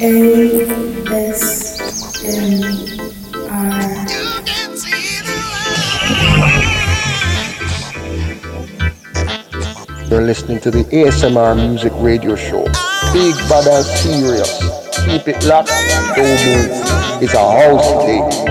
You're listening to the ASMR Music Radio Show. Big and serious. Keep it locked. Don't move. It's a house thing.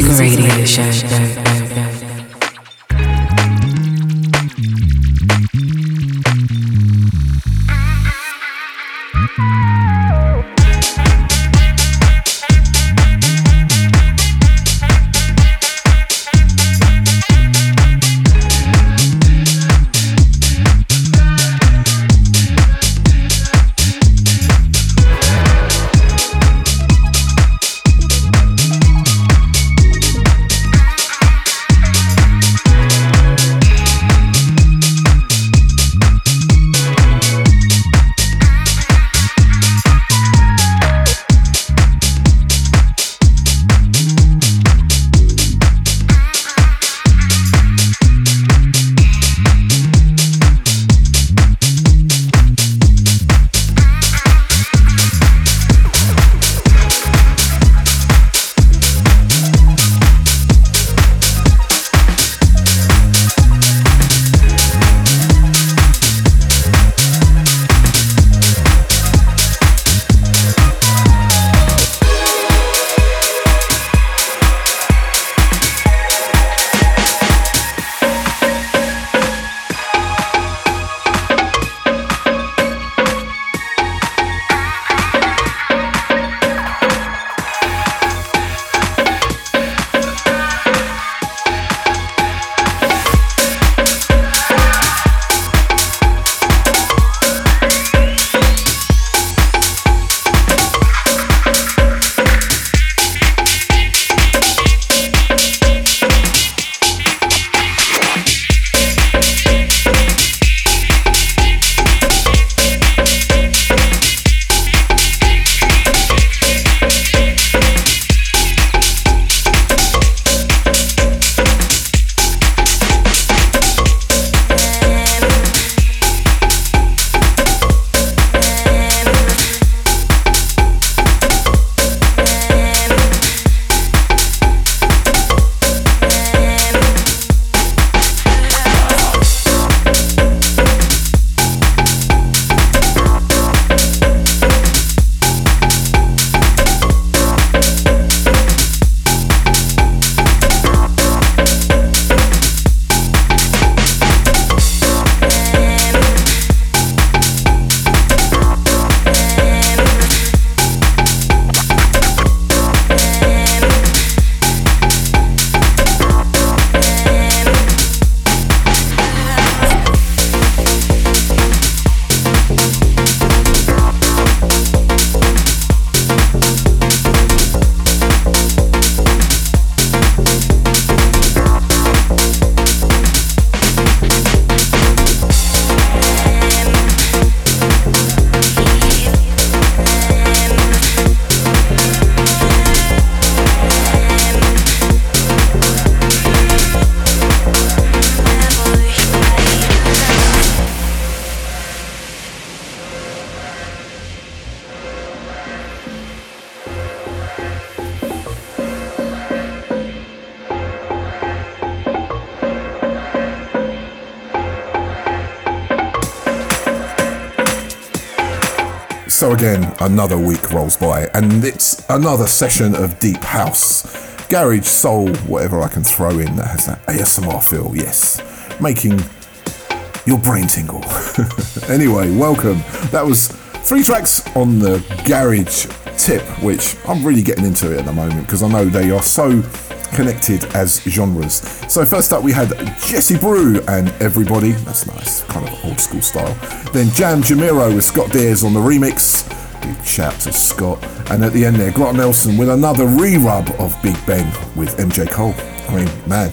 Music Radio Show. Another week rolls by, and it's another session of deep house, garage, soul, whatever I can throw in that has that ASMR feel. Yes, making your brain tingle. anyway, welcome. That was three tracks on the garage tip, which I'm really getting into it at the moment because I know they are so connected as genres. So first up we had Jesse Bru and Everybody, that's nice, kind of old school style. Then Jam Jamiro with Scott Deers on the remix, shout to Scott. And at the end there, Grant Nelson with another re-rub of Big Ben with MJ Cole. I mean, man,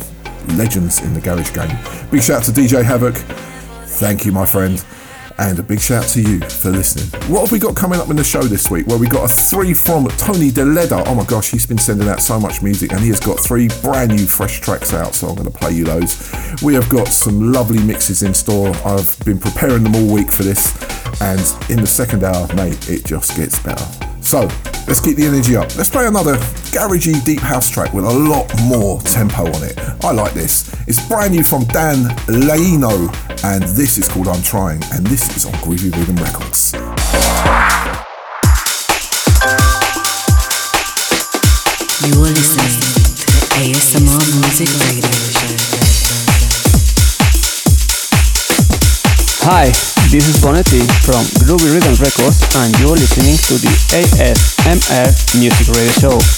legends in the garage game. Big shout to DJ Havoc, thank you my friend. And a big shout to you for listening. What have we got coming up in the show this week? Well, we got a three from Tony Deledda. Oh my gosh, he's been sending out so much music and he has got three brand new fresh tracks out, so I'm going to play you those. We have got some lovely mixes in store. I've been preparing them all week for this, and in the second hour, mate, it just gets better. So, let's keep the energy up. Let's play another garagey deep house track with a lot more tempo on it. I like this. It's brand new from Dan Laino, and this is called I'm Trying, and this is on Groovy Rhythm Records. You're listening to the ASMR Music Radio Show. Hi, this is Bonetti from Groovy Rhythm Records and you're listening to the ASMR Music Radio Show.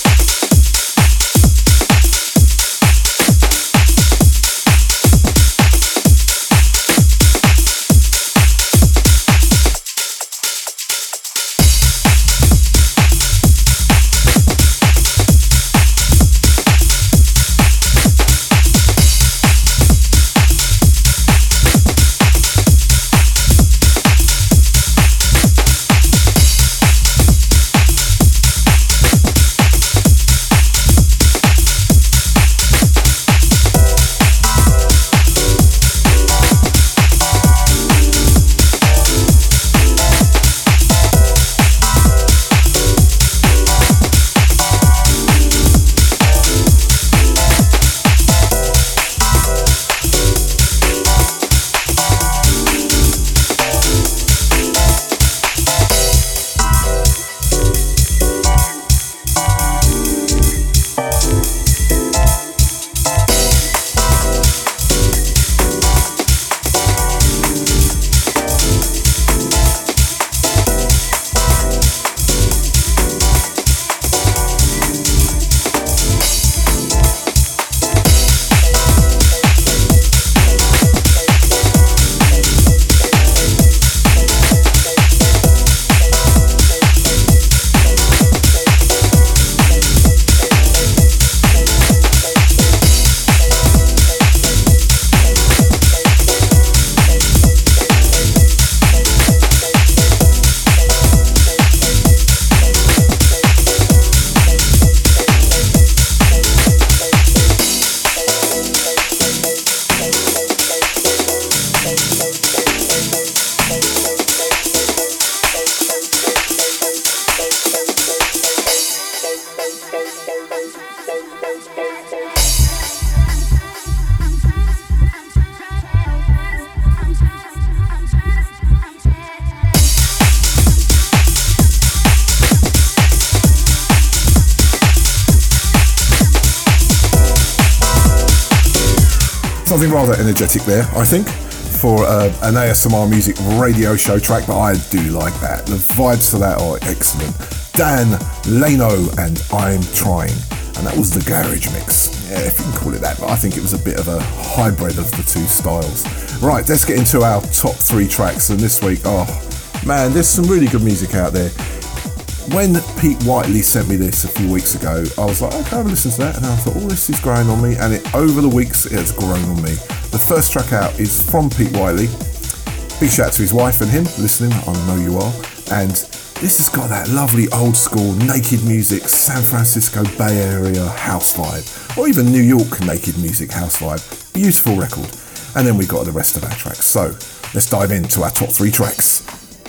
Energetic there, I think, for uh, an ASMR music radio show track, but I do like that. The vibes to that are excellent. Dan Laino and I'm Trying. And that was the garage mix. Yeah, if you can call it that, but I think it was a bit of a hybrid of the two styles. Right, let's get into our top three tracks. And this week, oh man, there's some really good music out there when Pete Whiteley sent me this a few weeks ago, I was like, okay, I'll listen to that. And I thought, oh, this is growing on me. And it over the weeks, it has grown on me. The first track out is from Pete Whiteley. Big shout out to his wife and him listening. I know you are. And this has got that lovely old school naked music, San Francisco Bay Area house vibe, or even New York naked music house vibe. Beautiful record. And then we got the rest of our tracks. So let's dive into our top three tracks.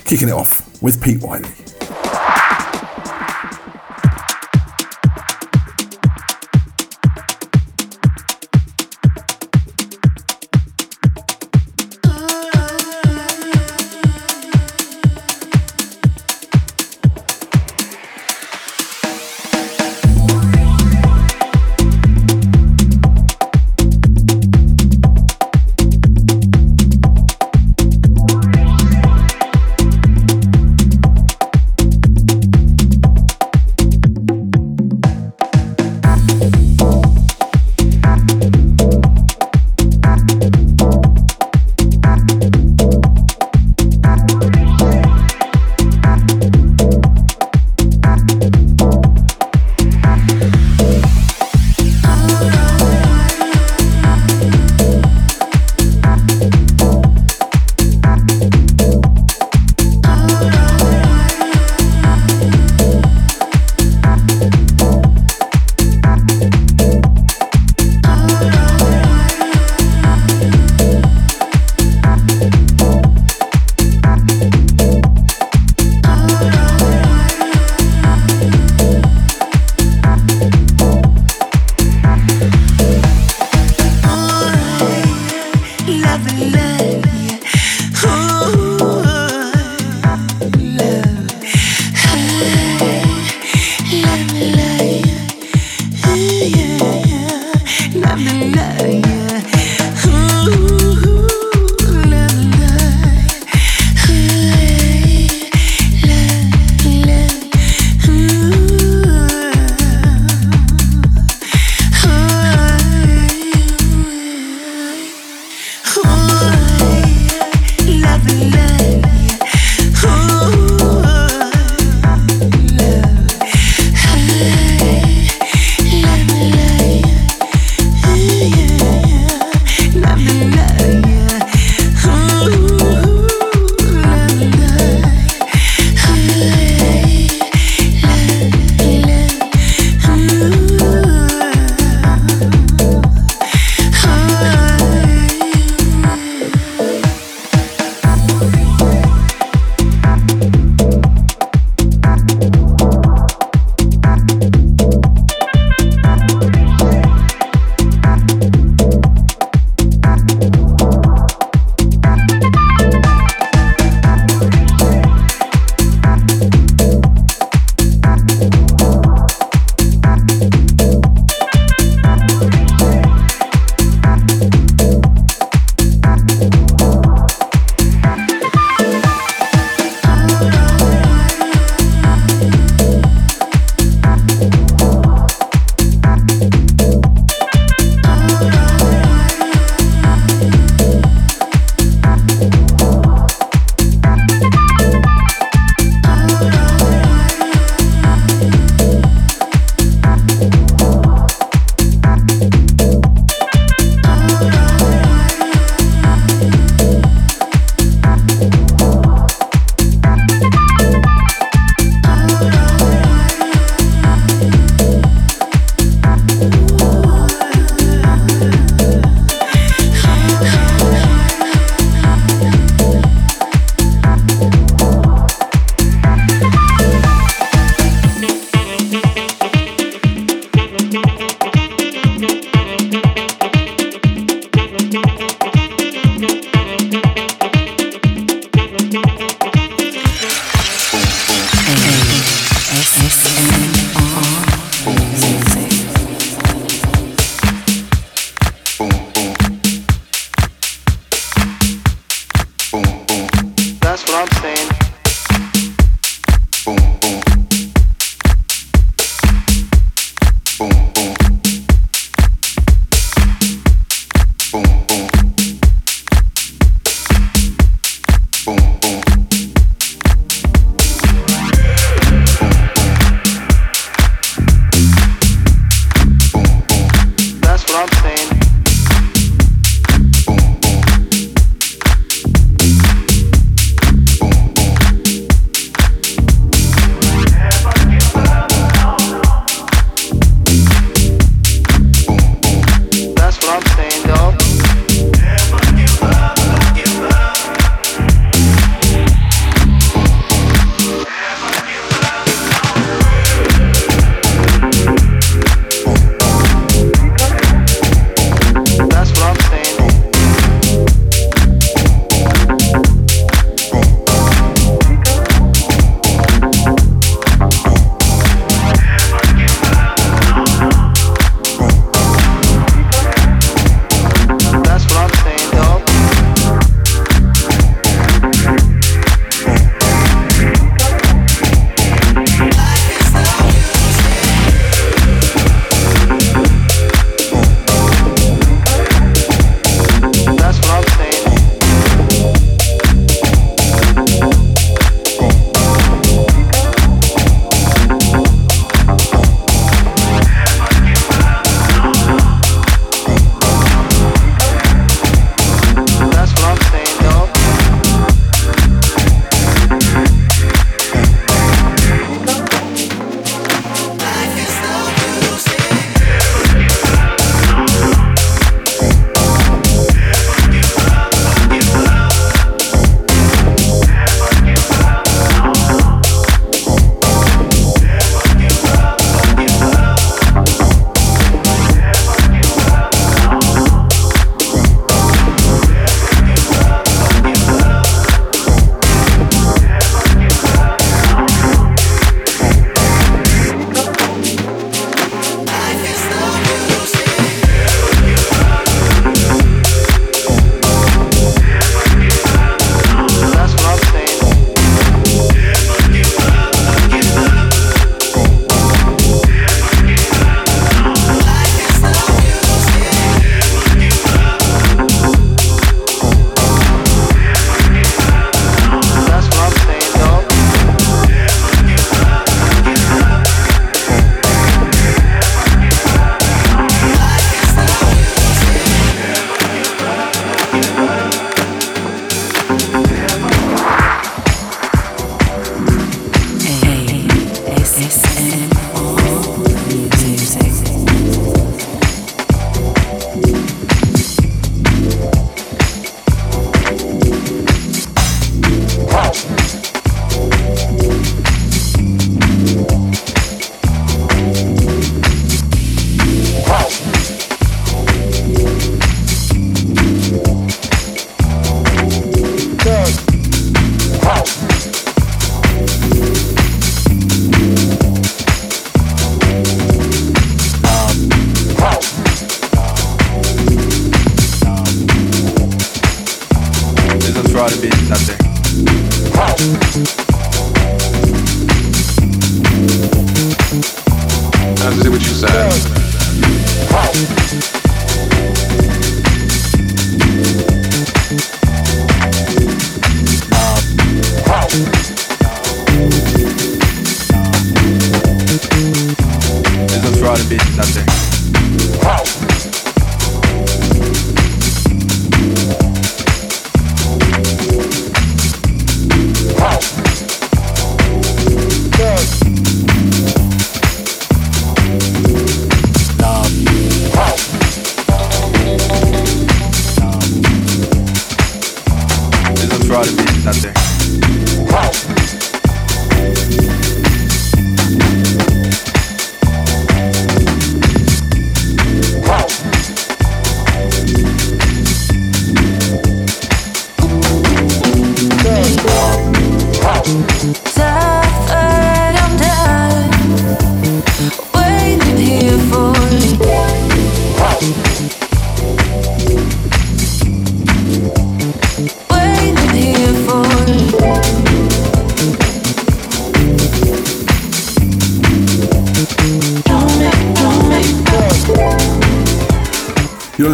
Kicking it off with Pete Whiteley.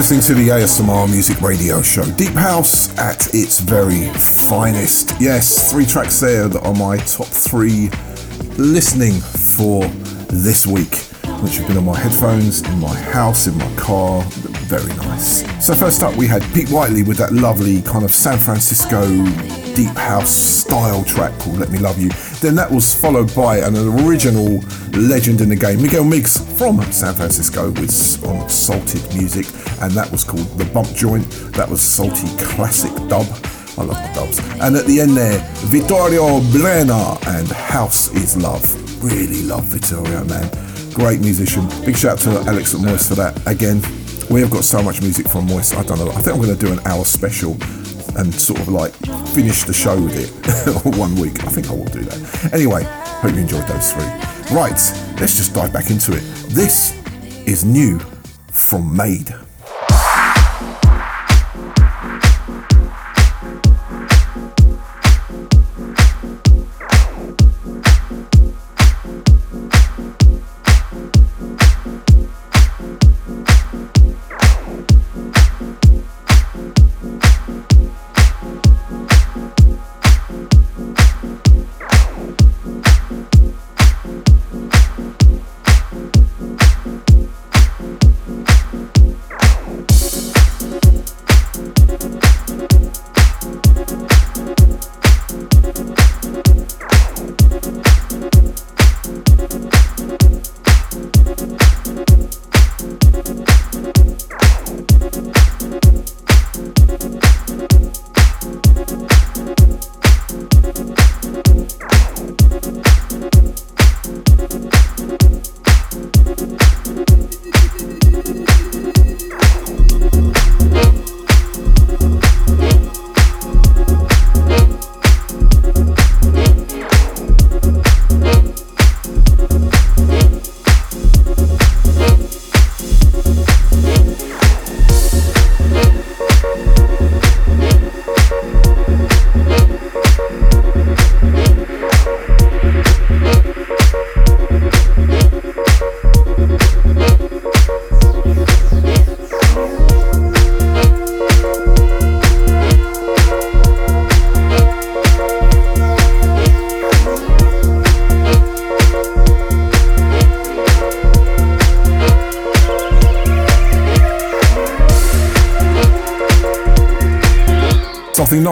Listening to the ASMR Music Radio Show. Deep House at its very finest. Yes, three tracks there that are my top three listening for this week, which have been on my headphones, in my house, in my car. Very nice. So, first up, we had Pete Whiteley with that lovely kind of San Francisco deep house style track called Let Me Love You. Then that was followed by an original legend in the game, Miguel Migs from San Francisco with on Salted Music, and that was called The Bump Joint. That was Salty Classic Dub. I love the dubs. And at the end there, Vittorio Brena and House is Love. Really love Vittorio, man. Great musician. Big shout out to Alex at Moist for that. Again, we have got so much music from Moist. I don't know. I think I'm going to do an hour special and sort of like finish the show with it one week. I think I will do that. Anyway, hope you enjoyed those three. Right, let's just dive back into it. This is new from Made.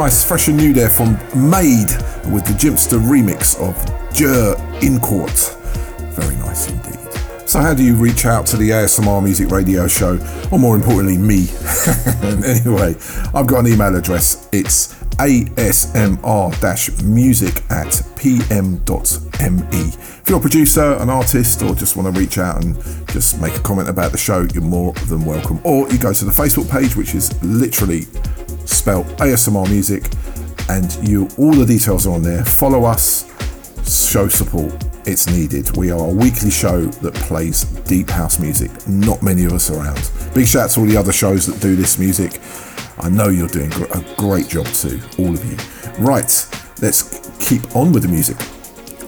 Nice, fresh and new there from Made with the Jimpster remix of Jer in Court. Very nice indeed. So, how do you reach out to the ASMR Music Radio Show, or more importantly, me? anyway, I've got an email address. It's asmr-music at pm.me. If you're a producer, an artist, or just want to reach out and just make a comment about the show, you're more than welcome. Or you go to the Facebook page, which is literally spelled ASMR Music, and you all the details are on there. Follow us, show support. It's needed. We are a weekly show that plays deep house music. Not many of us around. Big shout out to all the other shows that do this music. I know you're doing a great job too, all of you. Right, let's keep on with the music.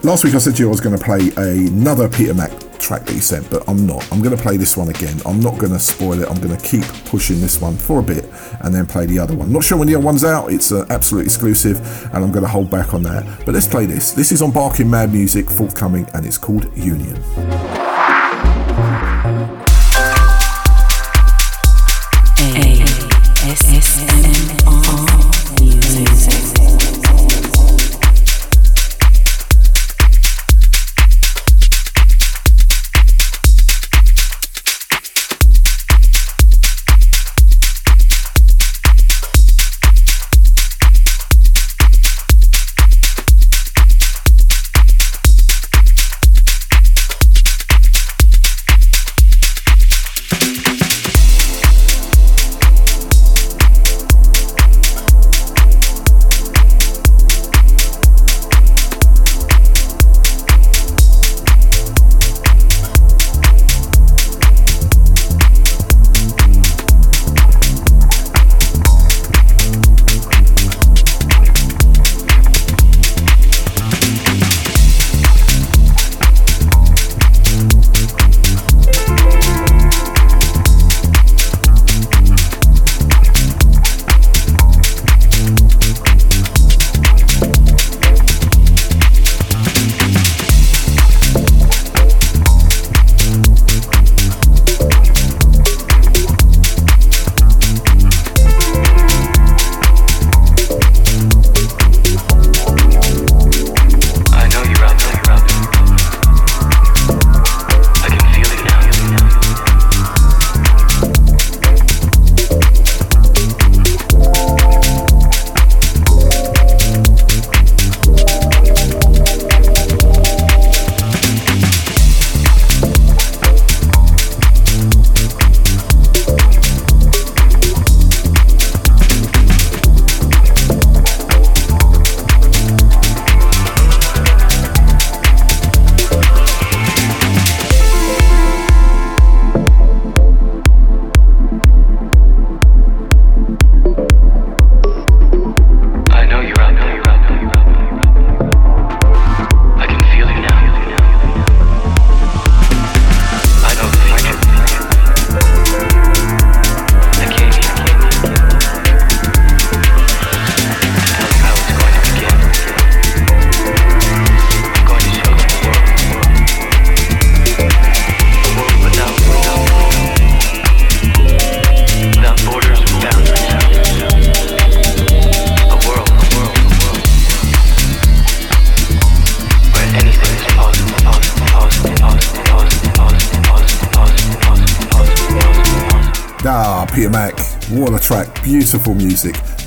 Last week I said to you I was going to play another Peter Mac track that he sent, but I'm not. I'm going to play this one again. I'm not going to spoil it. I'm going to keep pushing this one for a bit and then play the other one. Not sure when the other one's out. It's uh, an absolute exclusive, and I'm going to hold back on that. But let's play this. This is on Barking Mad Music, forthcoming, and it's called Union.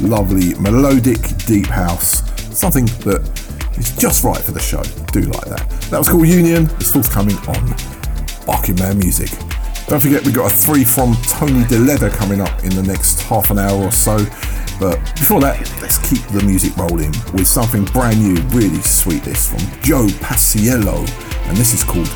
Lovely melodic deep house, something that is just right for the show. Do like that. That was called Union. It's forthcoming on Barking Mad Music. Don't forget we've got a three from Tony Deledda coming up in the next half an hour or so. But before that, let's keep the music rolling with something brand new, really sweet. This from Jo Paciello, and this is called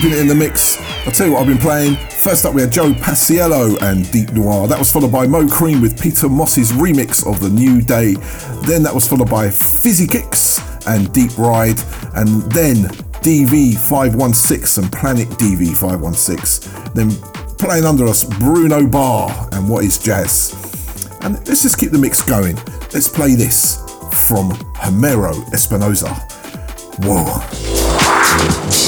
keeping it in the mix. I'll tell you what I've been playing. First up, we had Jo Paciello and Deep Noir. That was followed by Mo'Cream with Peter Moss's remix of The New Day. Then that was followed by Fizzikx and Deep Ride. And then DV516 and Planet DV516. Then playing under us, Bruno Bar and What is Jazz. And let's just keep the mix going. Let's play this from Homero Espinosa. Whoa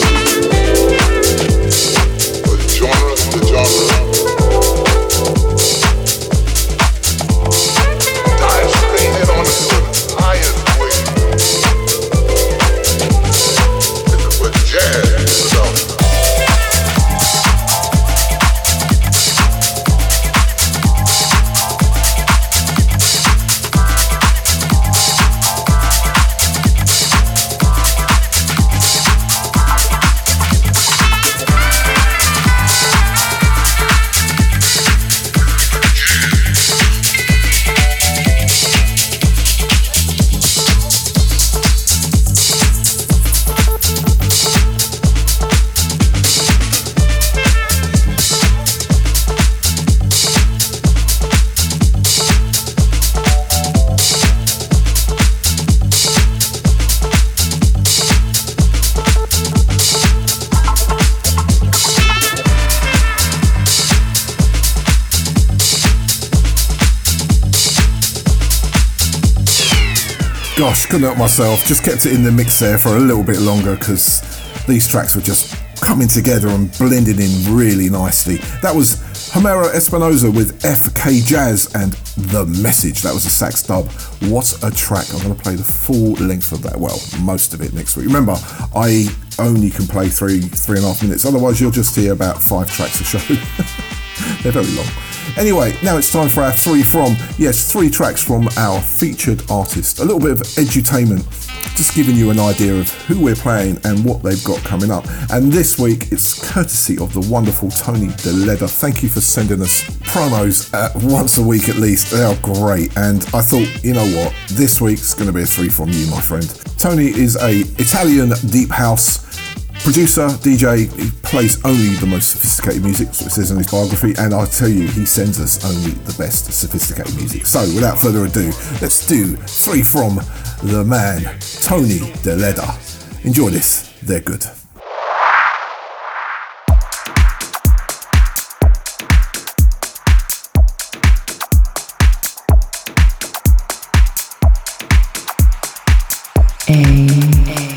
couldn't help myself. Just kept it in the mix there for a little bit longer because these tracks were just coming together and blending in really nicely. That was Homero Espinosa with FK Jazz and The Message. That was a sax dub. What a track. I'm going to play the full length of that. Well, most of it next week. Remember, I only can play three, three and a half minutes. Otherwise, you'll just hear about five tracks a show. They're very long. Anyway, now it's time for our three from. Yes, three tracks from our featured artist. A little bit of edutainment, just giving you an idea of who we're playing and what they've got coming up. And this week, it's courtesy of the wonderful Tony Deledda. Thank you for sending us promos uh, once a week at least. They are great. And I thought, you know what, this week's going to be a three from you, my friend. Tony is a Italian deep house Producer, DJ, he plays only the most sophisticated music, so it says in his biography, and I tell you, he sends us only the best sophisticated music. So without further ado, let's do Free From the Man, Tony Deledda. Enjoy this, they're good. Hey.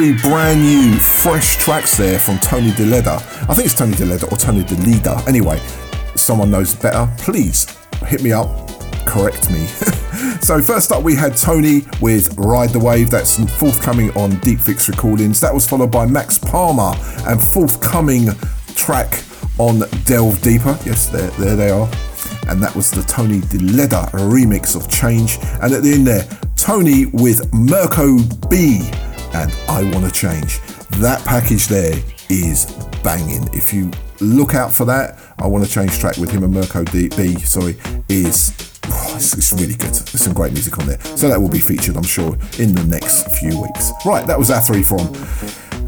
Brand new, fresh tracks there from Tony Deledda. I think it's Tony Deledda or Tony Deledda. Anyway, someone knows better, please hit me up, correct me. so first up we had Tony with Ride the Wave, that's forthcoming on Deep Fix Recordings. That was followed by Max Palmer and forthcoming track on Delve Deeper. Yes, there, there they are. And that was the Tony Deledda remix of Change. And at the end there, Tony with Mirco B and I Want to Change. That package there is banging. If you look out for that, I Want to Change track with him and Mirco D- B, sorry, is oh, it's, it's, really good. There's some great music on there. So that will be featured, I'm sure, in the next few weeks. Right, that was our three from.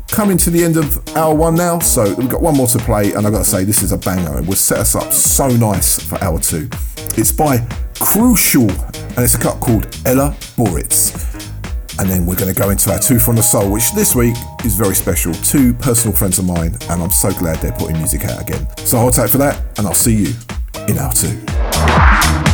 Coming to the end of hour one now, so we've got one more to play, and I've got to say, this is a banger and will set us up so nice for hour two. It's by Krewcial, and it's a cut called Ella Boritz and then we're going to go into our two from the soul, which this week is very special. Two personal friends of mine, and I'm so glad they're putting music out again. So hold tight for that, and I'll see you in our two.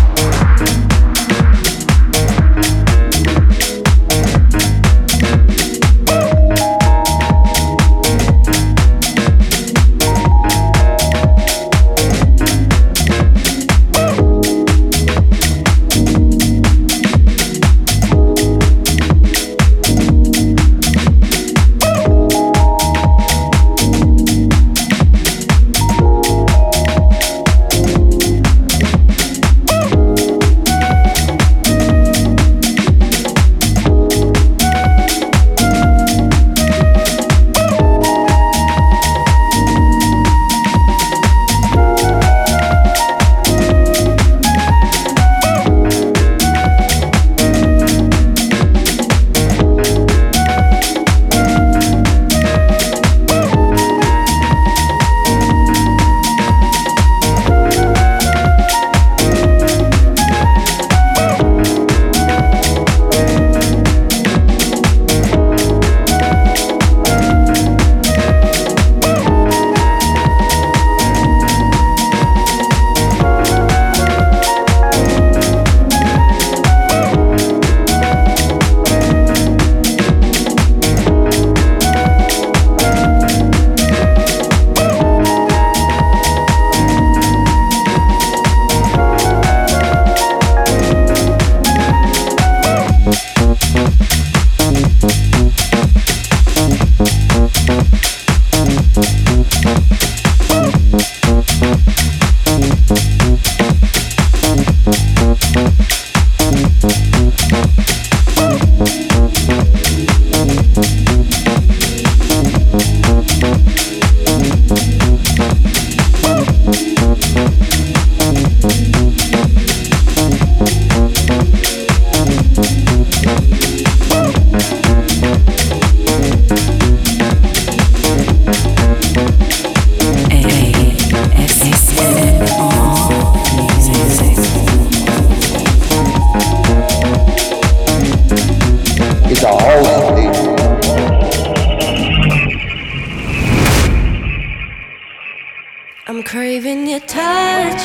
Craving your touch.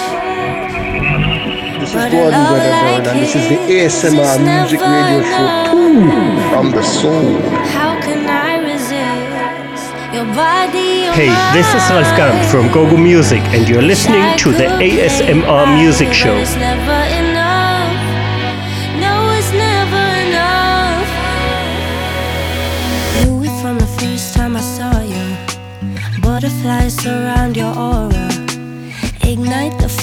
This is Gordon Weatherburn, and this is the ASMR Music Radio Show 2 from the soul. How can I resist your body? Hey, this is Wolfgang from Gogo Music, and you're listening to the ASMR Music Show. It's never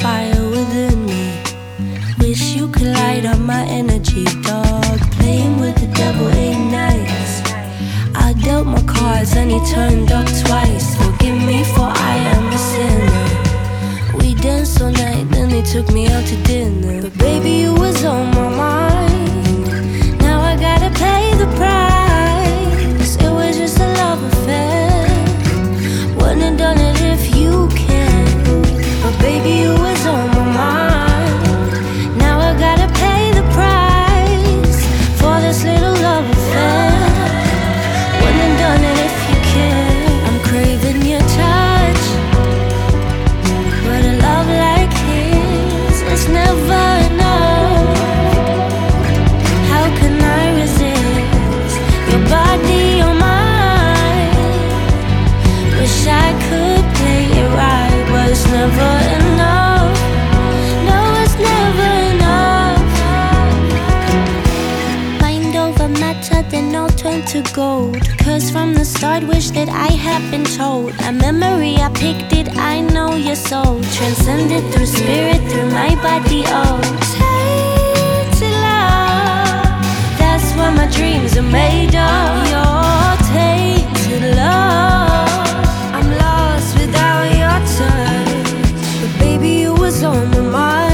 fire within me. Wish you could light up my energy, dog. Playing with the devil ignites. I dealt my cards and he turned up twice. Forgive me for I am a sinner. We danced all night, then they took me out to dinner. But baby, you was on my mind. Now I gotta pay the price. It was just a love affair. Wouldn't have done it if you can. But baby, you my to gold. Cause from the start, wish that I had been told. A memory, I picked it, I know your soul. Transcended through spirit, through my body, oh. Tainted love, that's what my dreams are made of. Your tainted love, I'm lost without your touch. But baby, you was on my mind.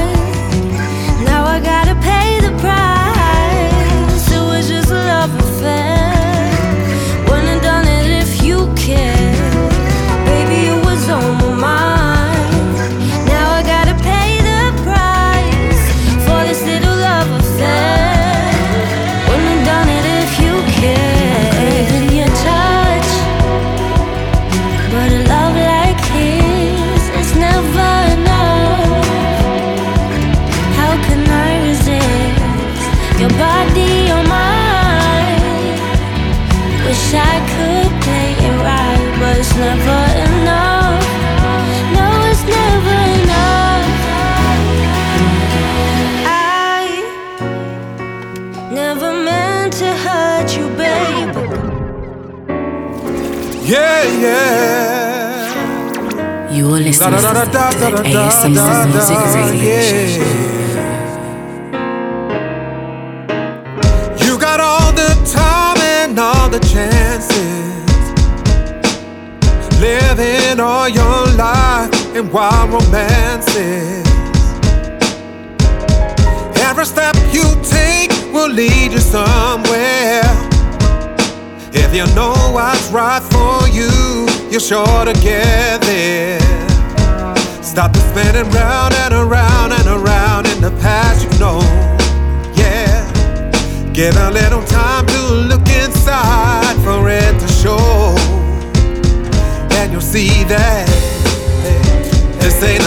You're listening to ASMR Music Radio. You got all the time and all the chances. Living all your life in wild romances. Every step you take will lead you somewhere. If you know what's right for you, you're sure to get there. Stop the spinning round and around and around in the past you know. Yeah. Give a little time to look inside for it to show. And you'll see that this ain't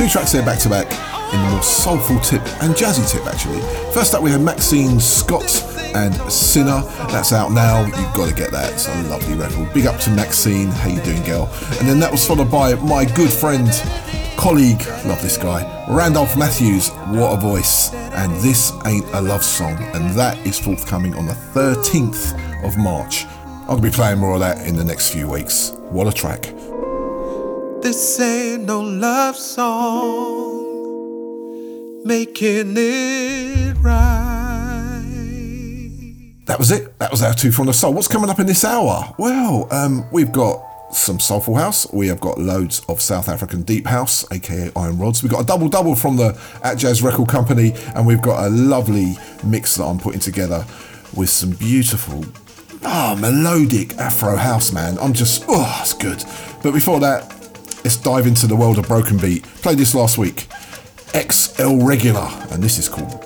Two tracks there back to back in the more soulful tip and jazzy tip, actually. First up, we had Maxine Scott and Sinner. That's out now. You've got to get that. It's a lovely record. Big up to Maxine. How you doing, girl? And then that was followed by my good friend, colleague, love this guy, Randolph Matthews. What a voice! And this ain't a love song, and that is forthcoming on the 13th of March. I'll be playing more of that in the next few weeks. What a track. This ain't no love song, making it right. That was it. That was our two from the soul. What's coming up in this hour? Well, um, we've got some soulful house. We have got loads of South African deep house, aka Iron Rods. We've got a double double from the Atjazz Record Company, and we've got a lovely mix that I'm putting together with some beautiful Ah, melodic Afro house, man. I'm just, oh, it's good. But before that, dive into the world of broken beat. Played this last week. XL Regular, and this is called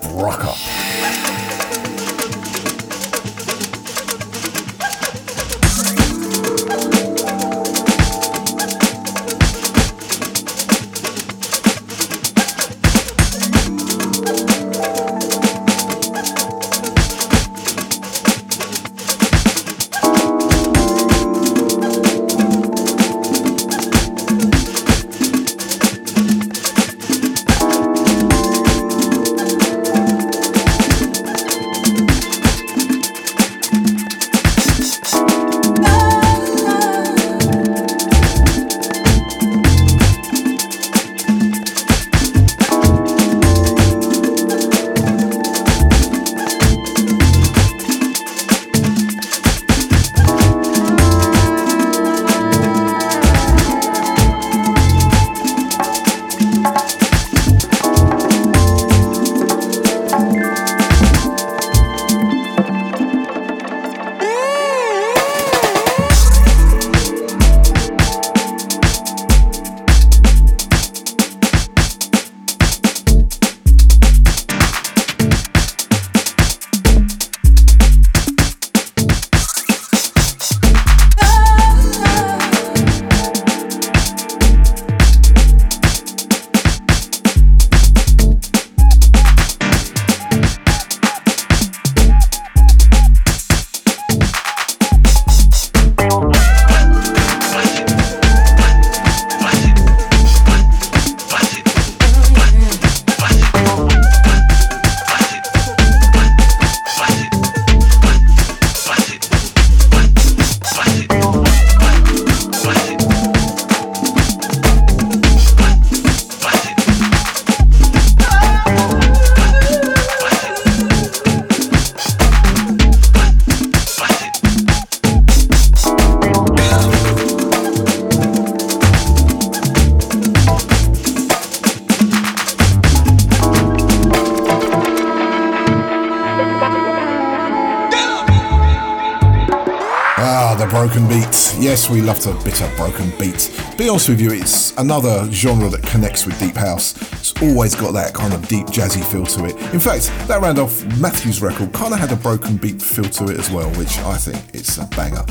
Yes, we love to bit broken beats. To be honest with you, it's another genre that connects with deep house. It's always got that kind of deep jazzy feel to it. In fact, that Randolph Matthews record kind of had a broken beat feel to it as well, which I think it's a banger.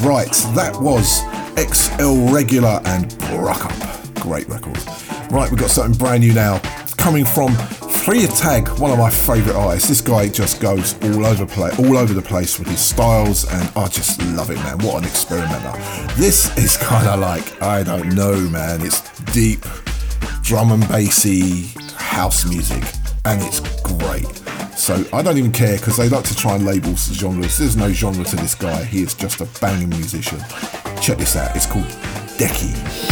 Right, that was XL Regular and Bruck Up. Great record. Right, we've got something brand new now coming from Feiertag, one of my favourite artists. This guy just goes all over play, all over the place with his styles, and I just love it, man. What an experimenter! This is kind of like I don't know, man. It's deep, drum and bassy house music, and it's great. So I don't even care because they like to try and label genres. There's no genre to this guy. He is just a banging musician. Check this out. It's called Decky.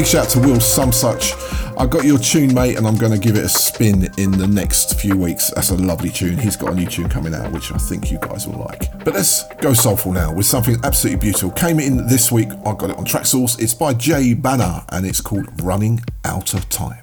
Big shout out to Will Some Such. I got your tune, mate, and I'm going to give it a spin in the next few weeks. That's a lovely tune. He's got a new tune coming out, which I think you guys will like. But let's go soulful now with something absolutely beautiful. Came in this week. I got it on Traxsource. It's by Jay Bhana, and it's called Running Out of Time.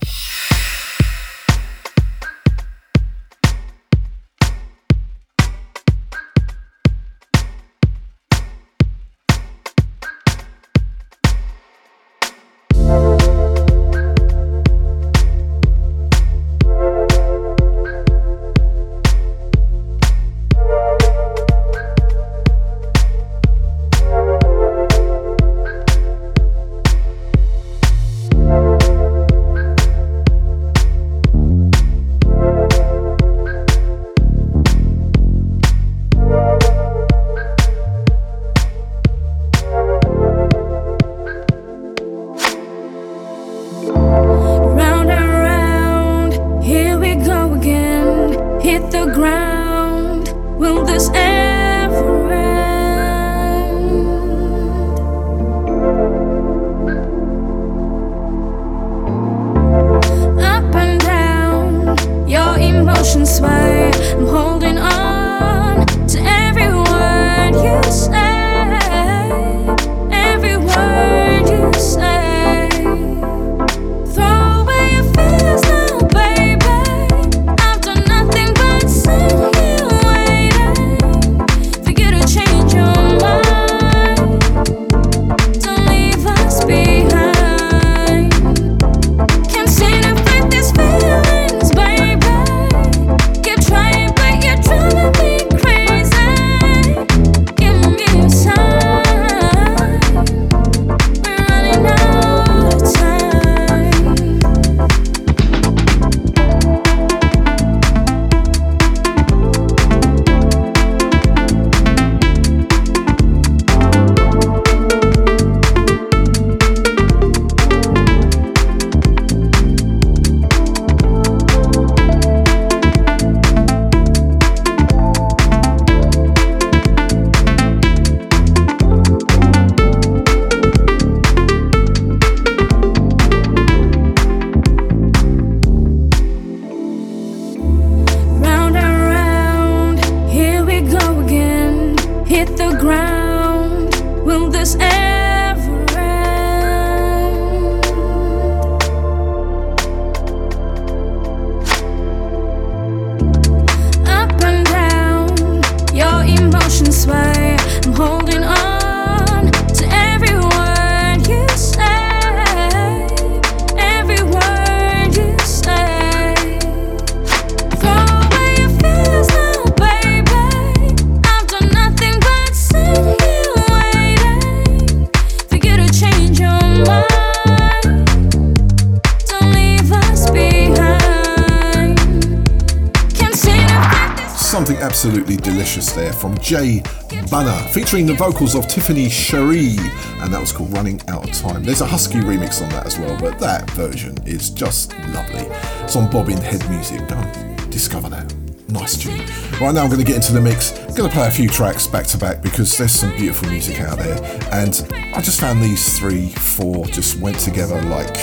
Jay Bhana, featuring the vocals of Tiffany Sharee, and that was called Running Out of Time. There's a Husky remix on that as well, but that version is just lovely. It's on Bobbin Head Music. Go and discover that. Nice tune. Right now, I'm going to get into the mix. I'm going to play a few tracks back to back because there's some beautiful music out there, and I just found these three, four just went together like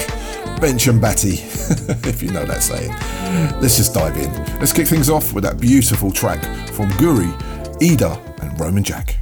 bench and batty, if you know that saying. Let's just dive in. Let's kick things off with that beautiful track from Guri Eider and Roman Jack.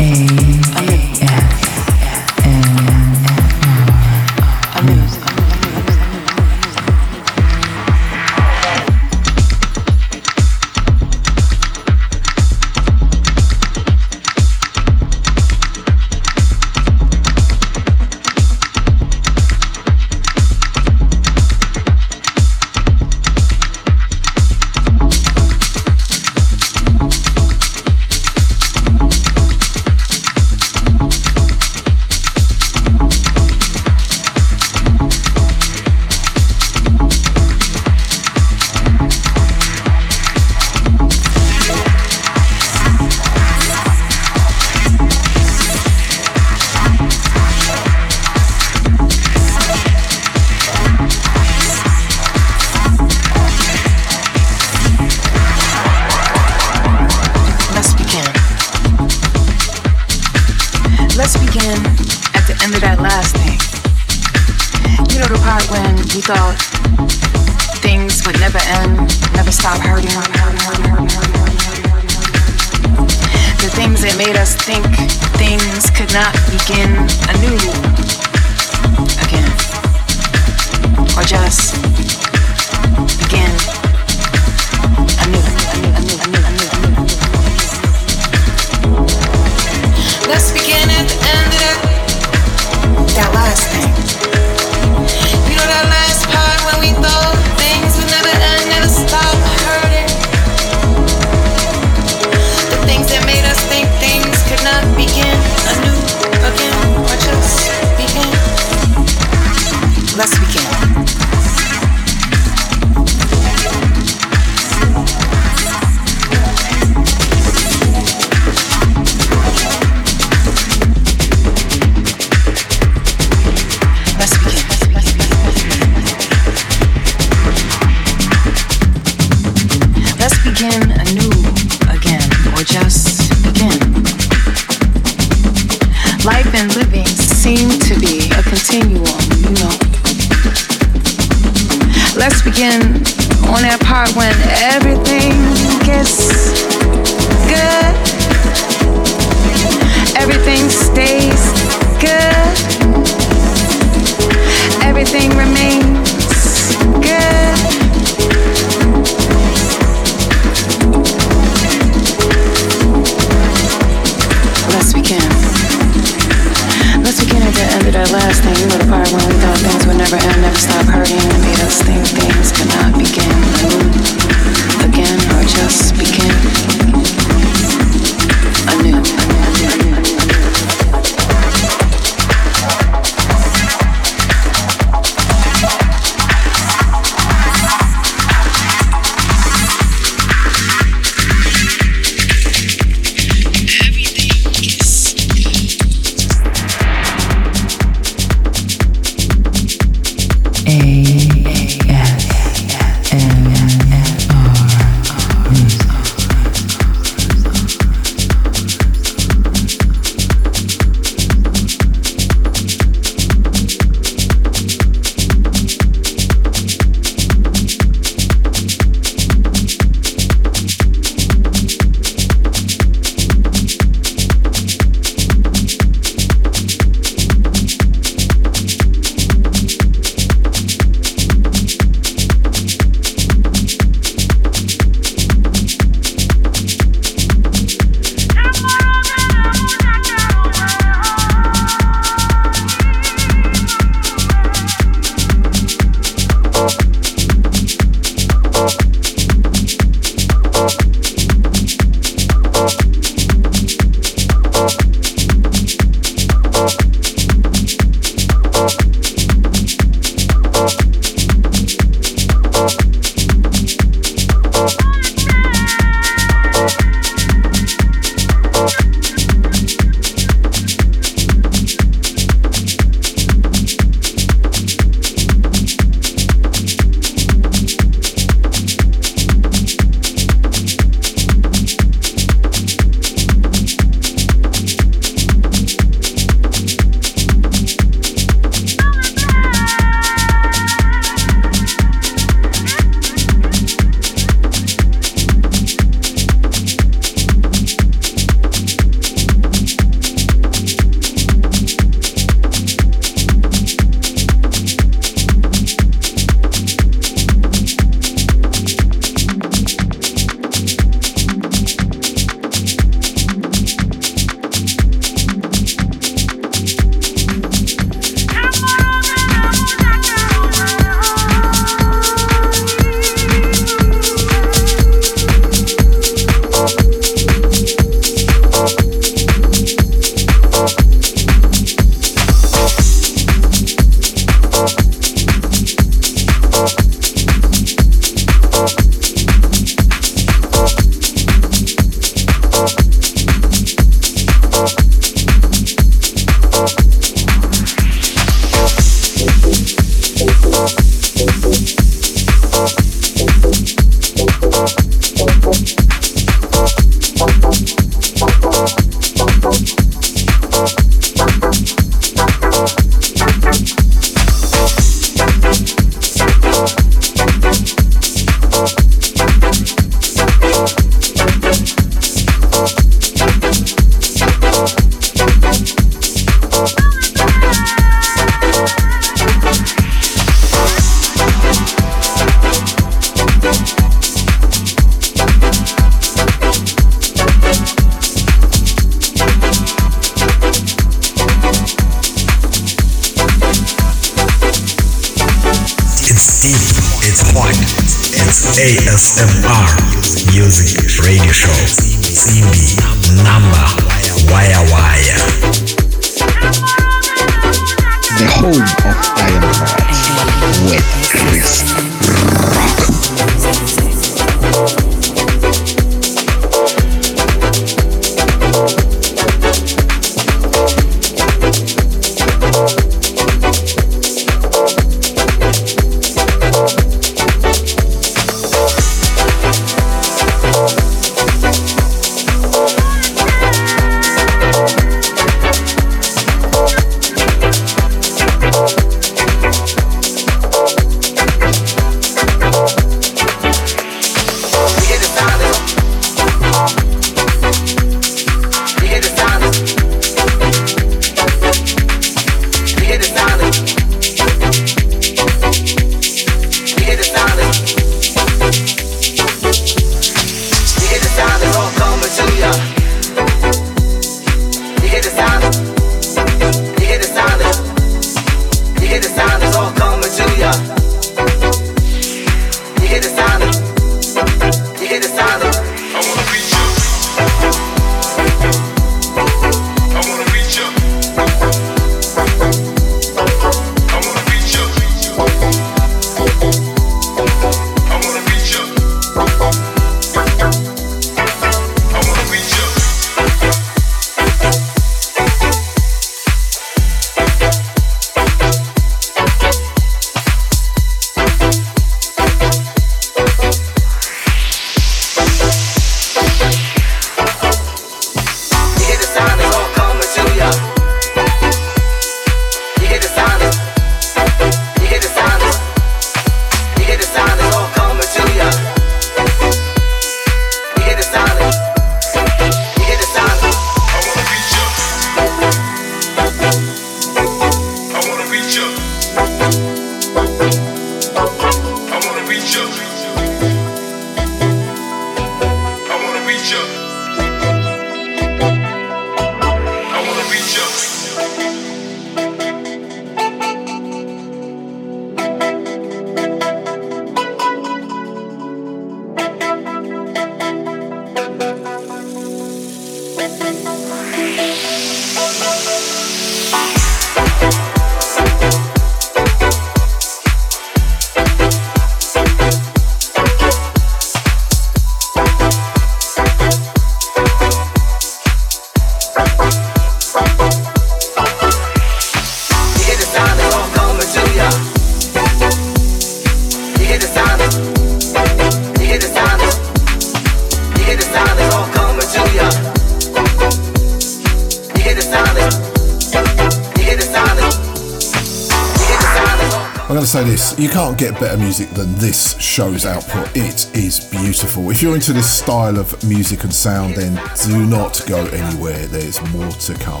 You can't get better music than this show's output. It is beautiful. If you're into this style of music and sound, then do not go anywhere. There's more to come.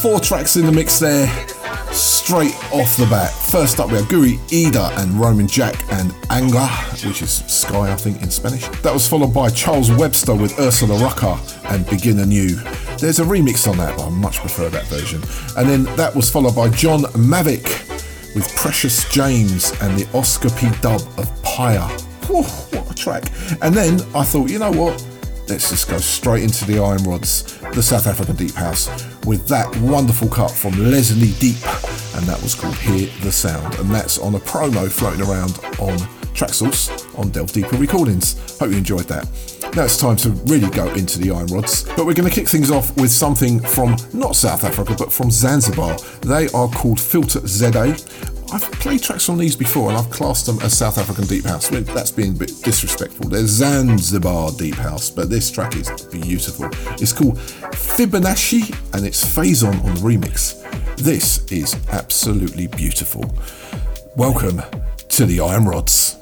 Four tracks in the mix there, straight off the bat. First up, we have Guri Eider and Roman Jack and Anger, which is Sky, I think, in Spanish. That was followed by Charles Webster with Ursula Rucker and Begin Anew. There's a remix on that, but I much prefer that version. And then that was followed by Jon Mavek with Precious James and the Oscar P dub of Pyre. Whew, what a track. And then I thought, you know what? Let's just go straight into the Iron Rods, the South African Deep House, with that wonderful cut from Lesny Deep, and that was called Hear the Sound. And that's on a promo floating around on Traxsource on Delve Deeper Recordings. Hope you enjoyed that. Now it's time to really go into the Iron Rods, but we're going to kick things off with something from not South Africa but from Zanzibar. They are called Filter ZA. I've played tracks on these before and I've classed them as South African Deep House. That's being a bit disrespectful. They're Zanzibar Deep House, but this track is beautiful. It's called Fibonacci and it's Phazon on the remix. This is absolutely beautiful. Welcome to the Iron Rods.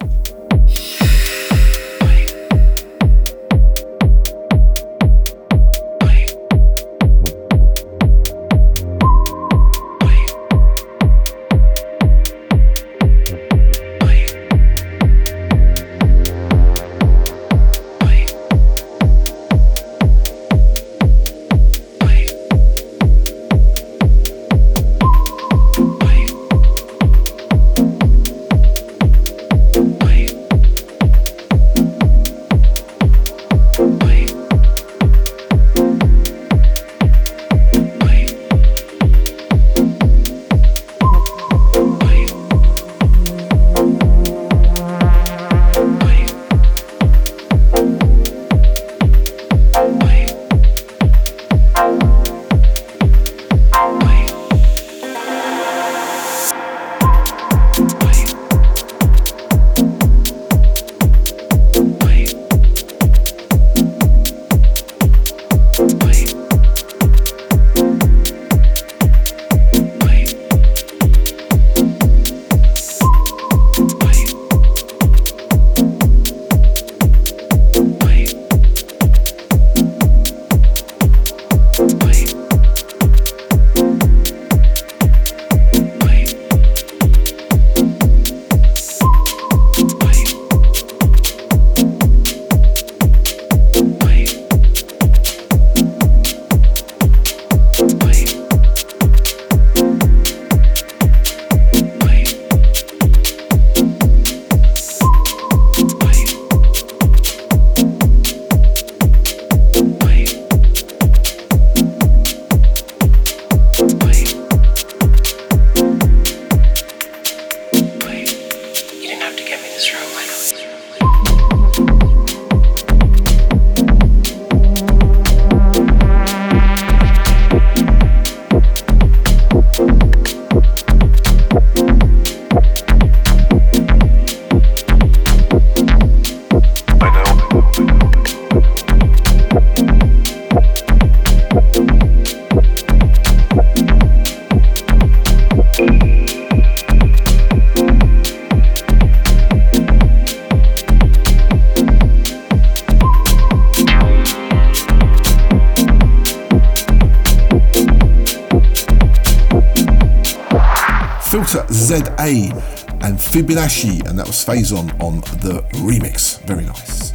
ZA and Fibonacci, and that was Phazon on the remix. Very nice.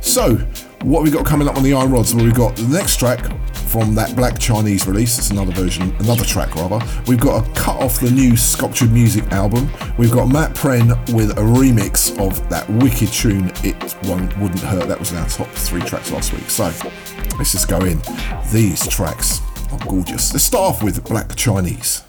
So, what we got coming up on the Iron Rods? Well, we've got the next track from that Black Chynese release. It's another version, another track rather. We've got a cut off the new Sculptured Music album. We've got Matt Prehn with a remix of that wicked tune, It Won't Wouldn't Hurt. That was in our top three tracks last week. So, let's just go in. These tracks are gorgeous. Let's start off with Black Chynese.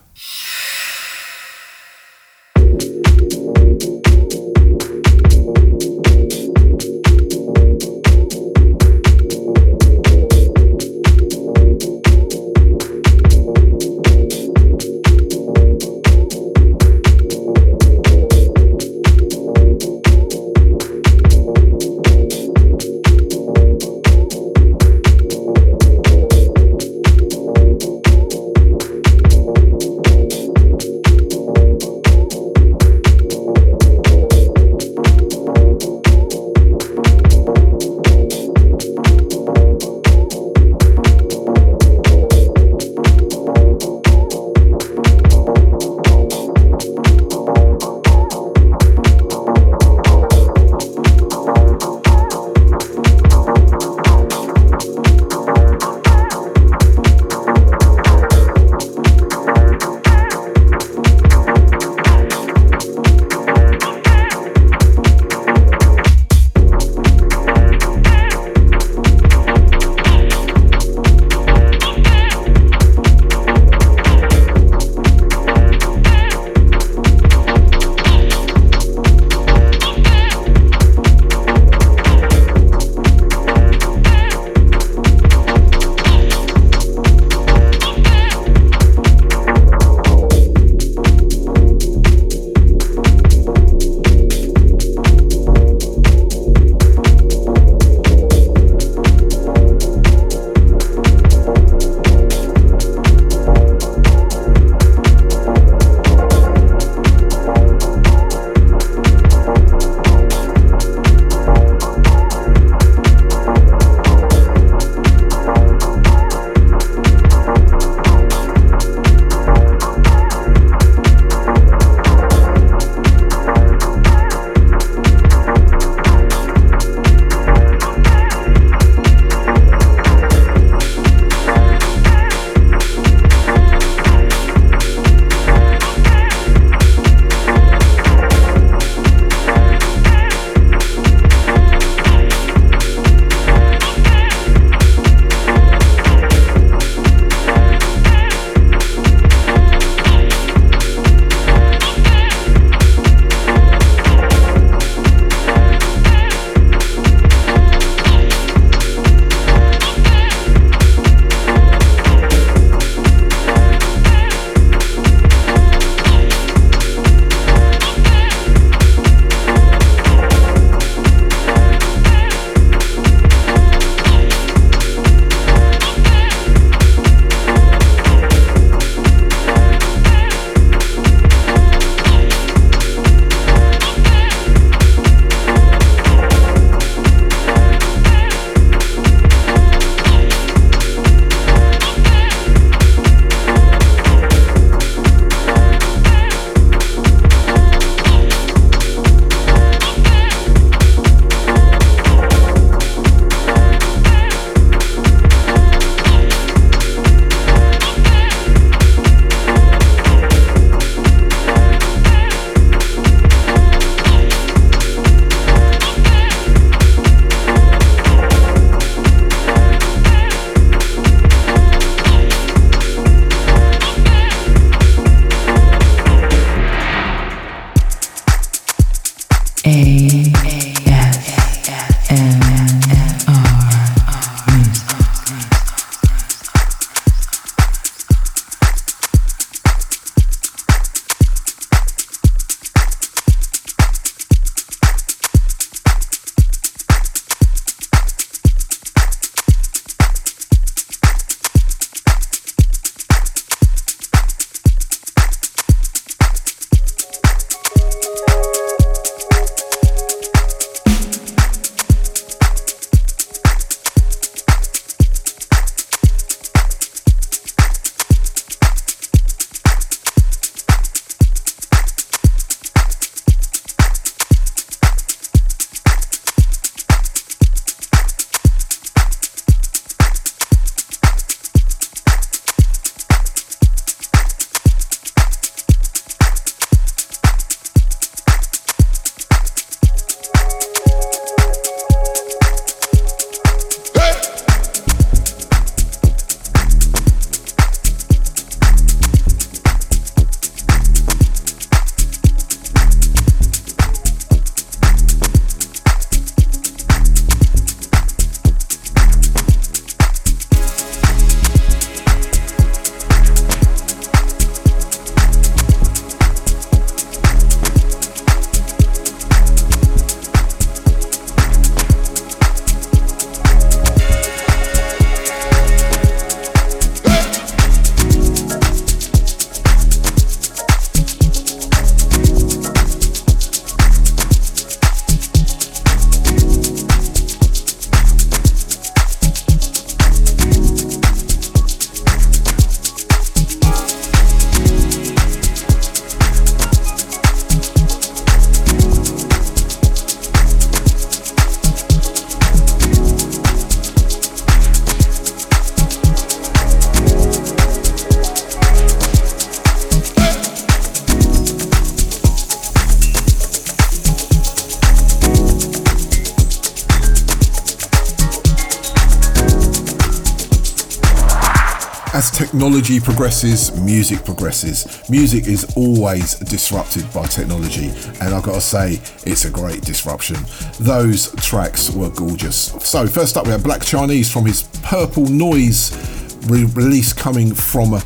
Technology progresses, music progresses. Music is always disrupted by technology, and I've got to say, it's a great disruption. Those tracks were gorgeous. So, first up, we have Black Chynese from his Purple Noise re- release coming from. Uh,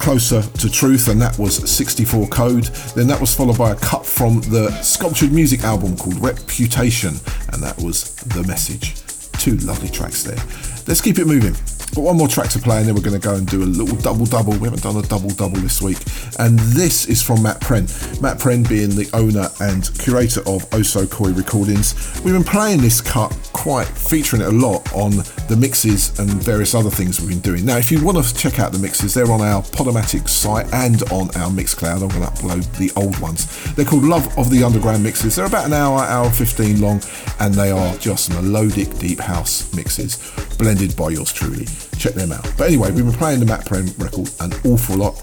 Closer to Truth, and that was 64 Code. Then that was followed by a cut from the Sculptured Music album called Reputation, and that was The Message. Two lovely tracks there. Let's keep it moving. Got one more track to play, and then we're going to go and do a little double double. We haven't done a double double this week, and this is from Matt Prehn. Matt Prehn being the owner and curator of Oso Koi Recordings. We've been playing this cut quite, featuring it a lot on the mixes and various other things we've been doing. Now, if you want to check out the mixes, they're on our Podomatic site and on our Mixcloud. I'm going to upload the old ones. They're called Love of the Underground mixes. They're about an hour, hour 15 long, and they are just melodic deep house mixes blended by yours truly. Check them out. But anyway, we've been playing the Matt Prehn record an awful lot.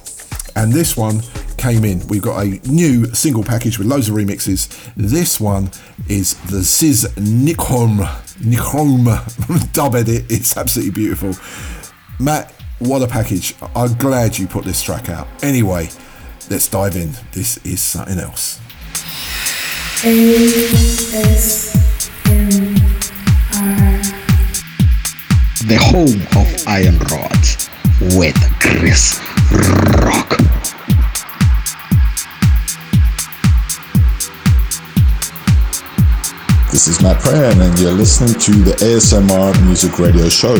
And this one came in. We've got a new single package with loads of remixes. This one is the Sis Nickholm Nickholm dub edit. It's absolutely beautiful. Matt, what a package. I'm glad you put this track out. Anyway, let's dive in. This is something else. The home of Iron Rods with Chris Rock. This is Matt Prehn, and you're listening to the ASMR Music Radio Show.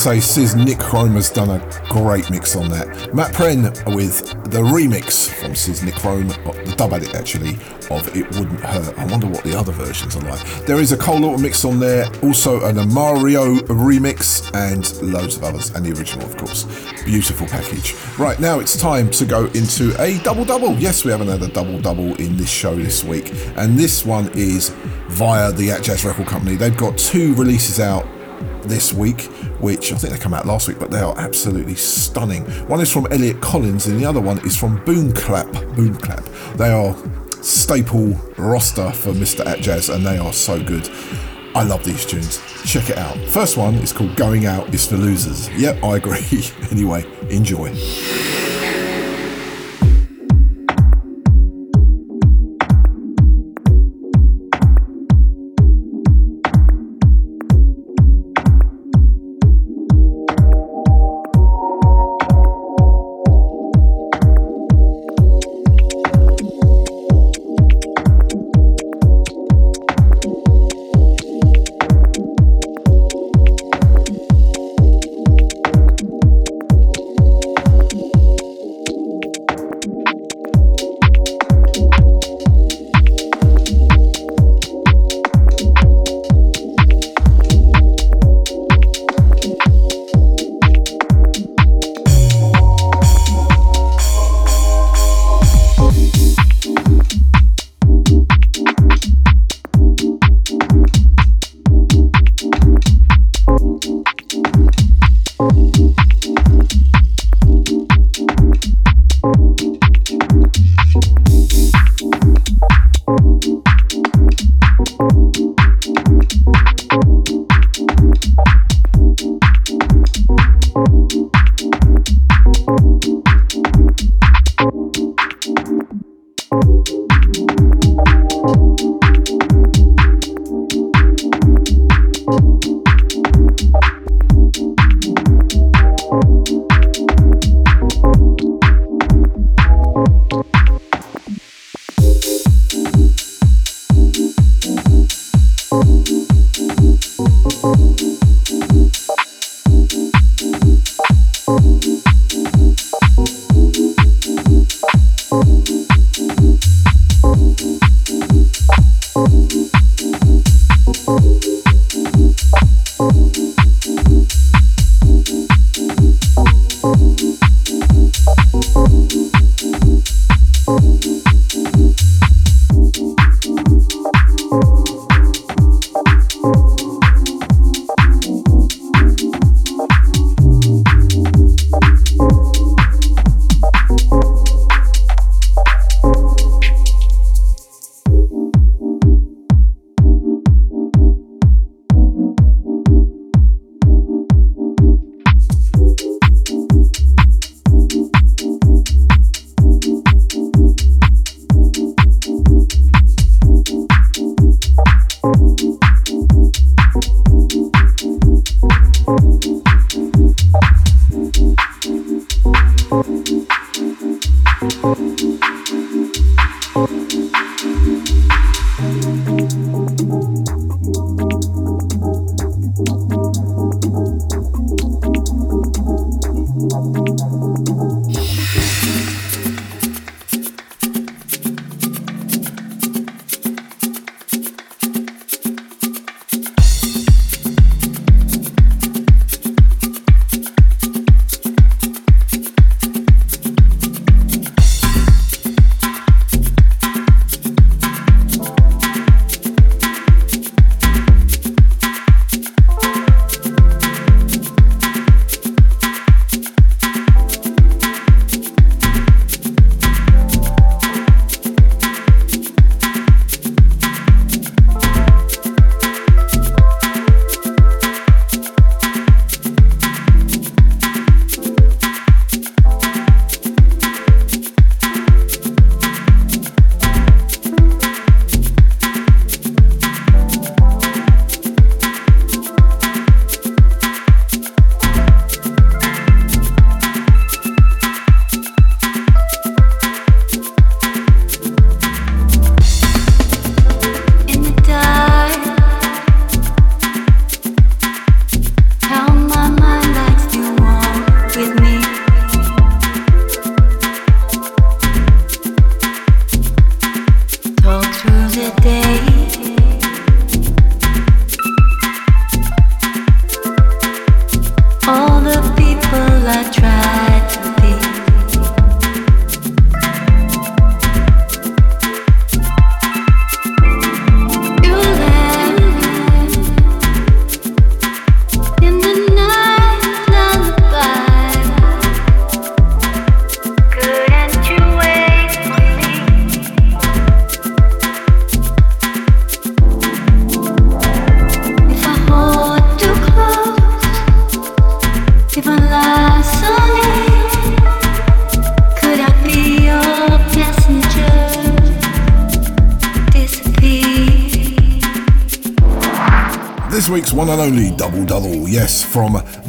Say Sis Nick has done a great mix on that. Matt Prehn with the remix from Sis Nick Chrome, the dub edit actually, of It Wouldn't Hurt. I wonder what the other versions are like. There is a Cole Little mix on there, also an Amario remix, and loads of others, and the original, of course. Beautiful package. Right, now it's time to go into a double double. Yes, we haven't had a double double in this show this week, and this one is via the Atjazz Record Company. They've got two releases out this week, which I think they come out last week, but they are absolutely stunning. One is from Elliot Hollins, and the other one is from Boom Clap. Boom Clap. They are staple roster for Mr. Atjazz, and they are so good. I love these tunes. Check it out. First one is called Going Out is for Losers. Yep, I agree. anyway, enjoy.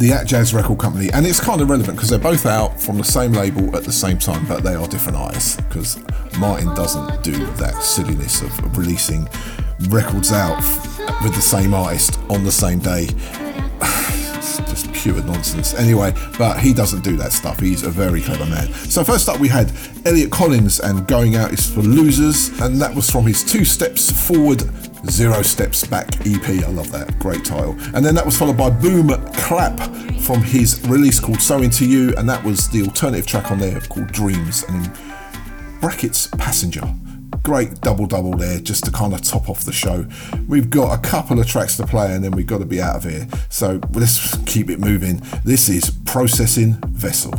From Atjazz Record Company. And it's kind of relevant because they're both out from the same label at the same time, but they are different artists because Martin doesn't do that silliness of releasing records out with the same artist on the same day. it's just pure nonsense. Anyway, but he doesn't do that stuff. He's a very clever man. So first up we had Elliot Hollins and Going Out is for Losers, and that was from his Two Steps Forward Zero Steps Back EP. I love that. Great title. And then that was followed by Boom Clap from his release called So Into You, and that was the alternative track on there called Dreams, and in brackets Passenger. Great double double there just to kind of top off the show. We've got a couple of tracks to play and then we've got to be out of here. So let's keep it moving. This is Processing Vessel.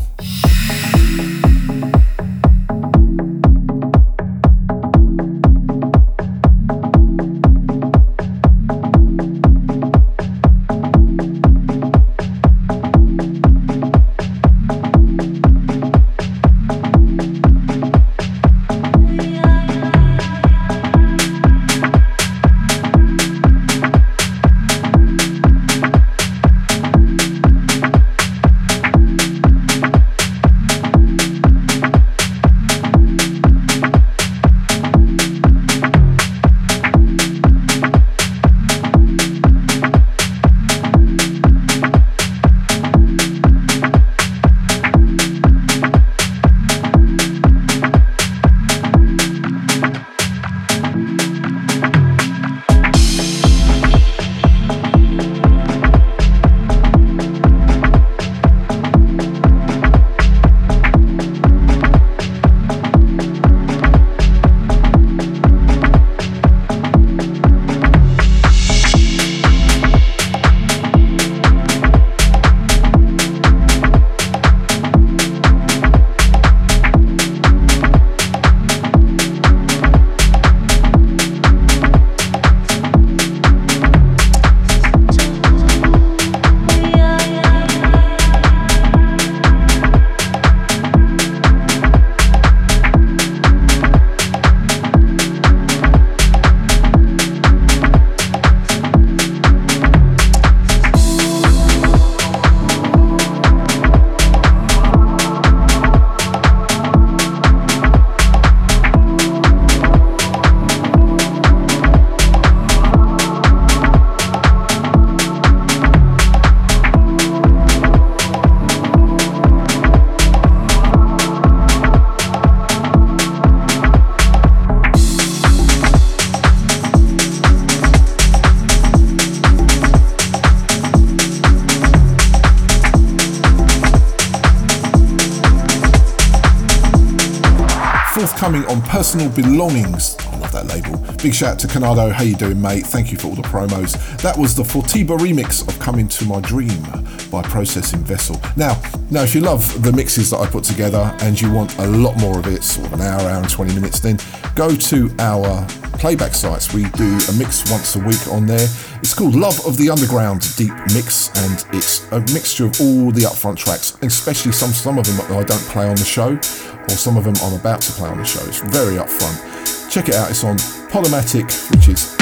Personal Belongings. I love that label. Big shout out to Canado. How you doing, mate? Thank you for all the promos. That was the Fortiba remix of "Coming to My Dream by Processing Vessel. Now, now, if you love the mixes that I put together and you want a lot more of it, sort of an hour, hour and 20 minutes, then go to our playback sites. We do a mix once a week on there. It's called Love of the Underground Deep Mix, and it's a mixture of all the upfront tracks, especially some some of them that I don't play on the show or some of them I'm about to play on the show. It's very upfront. Check it out, it's on Podomatic, which is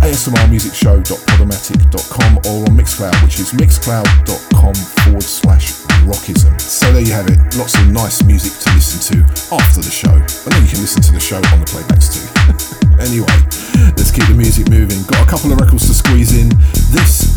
asmrmusicshow.podomatic.com or on Mixcloud, which is mixcloud.com forward slash rockism. So there you have it, lots of nice music to listen to after the show. And then you can listen to the show on the playbacks too. anyway, let's keep the music moving. Got a couple of records to squeeze in. This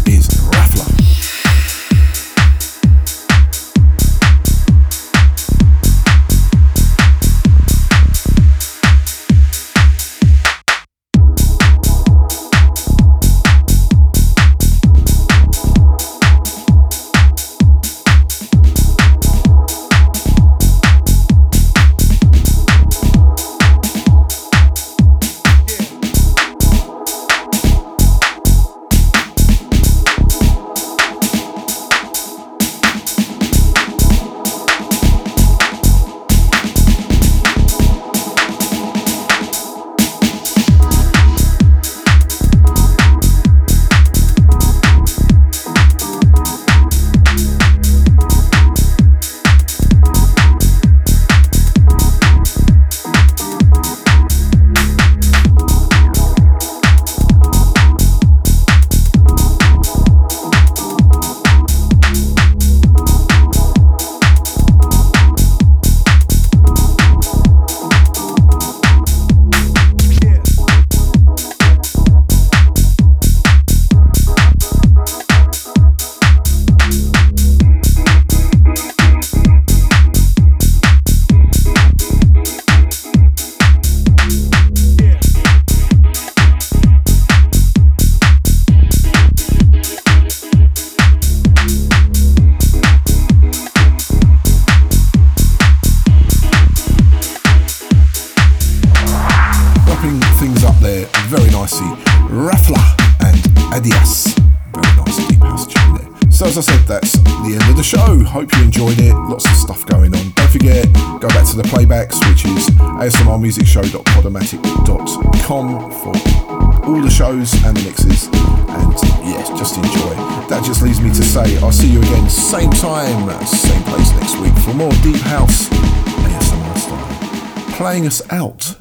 time, same place next week for more Deep House ASMR style. Playing us out,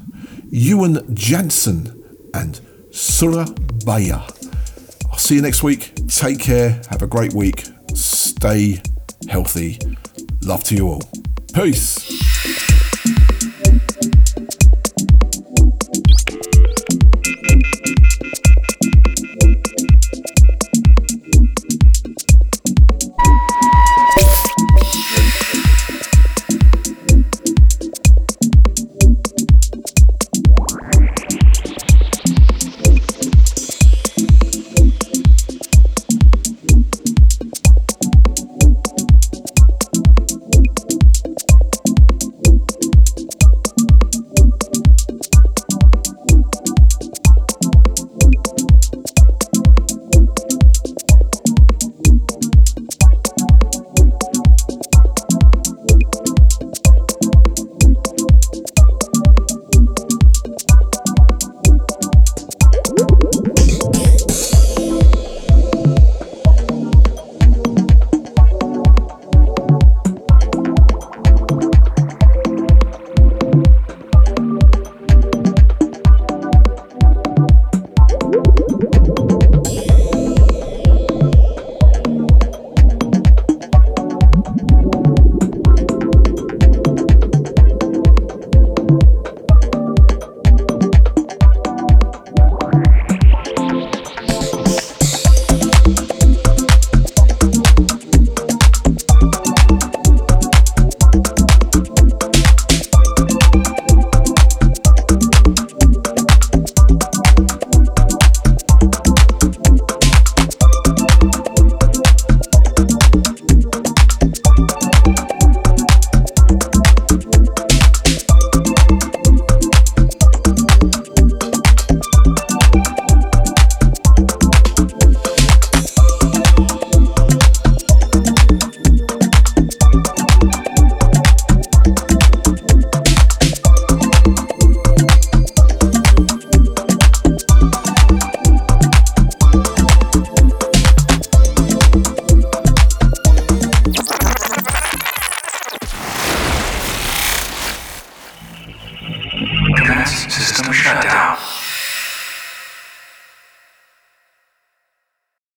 Ewan Jansen and Surabaya. I'll see you next week. Take care. Have a great week. Stay healthy. Love to you all. Peace.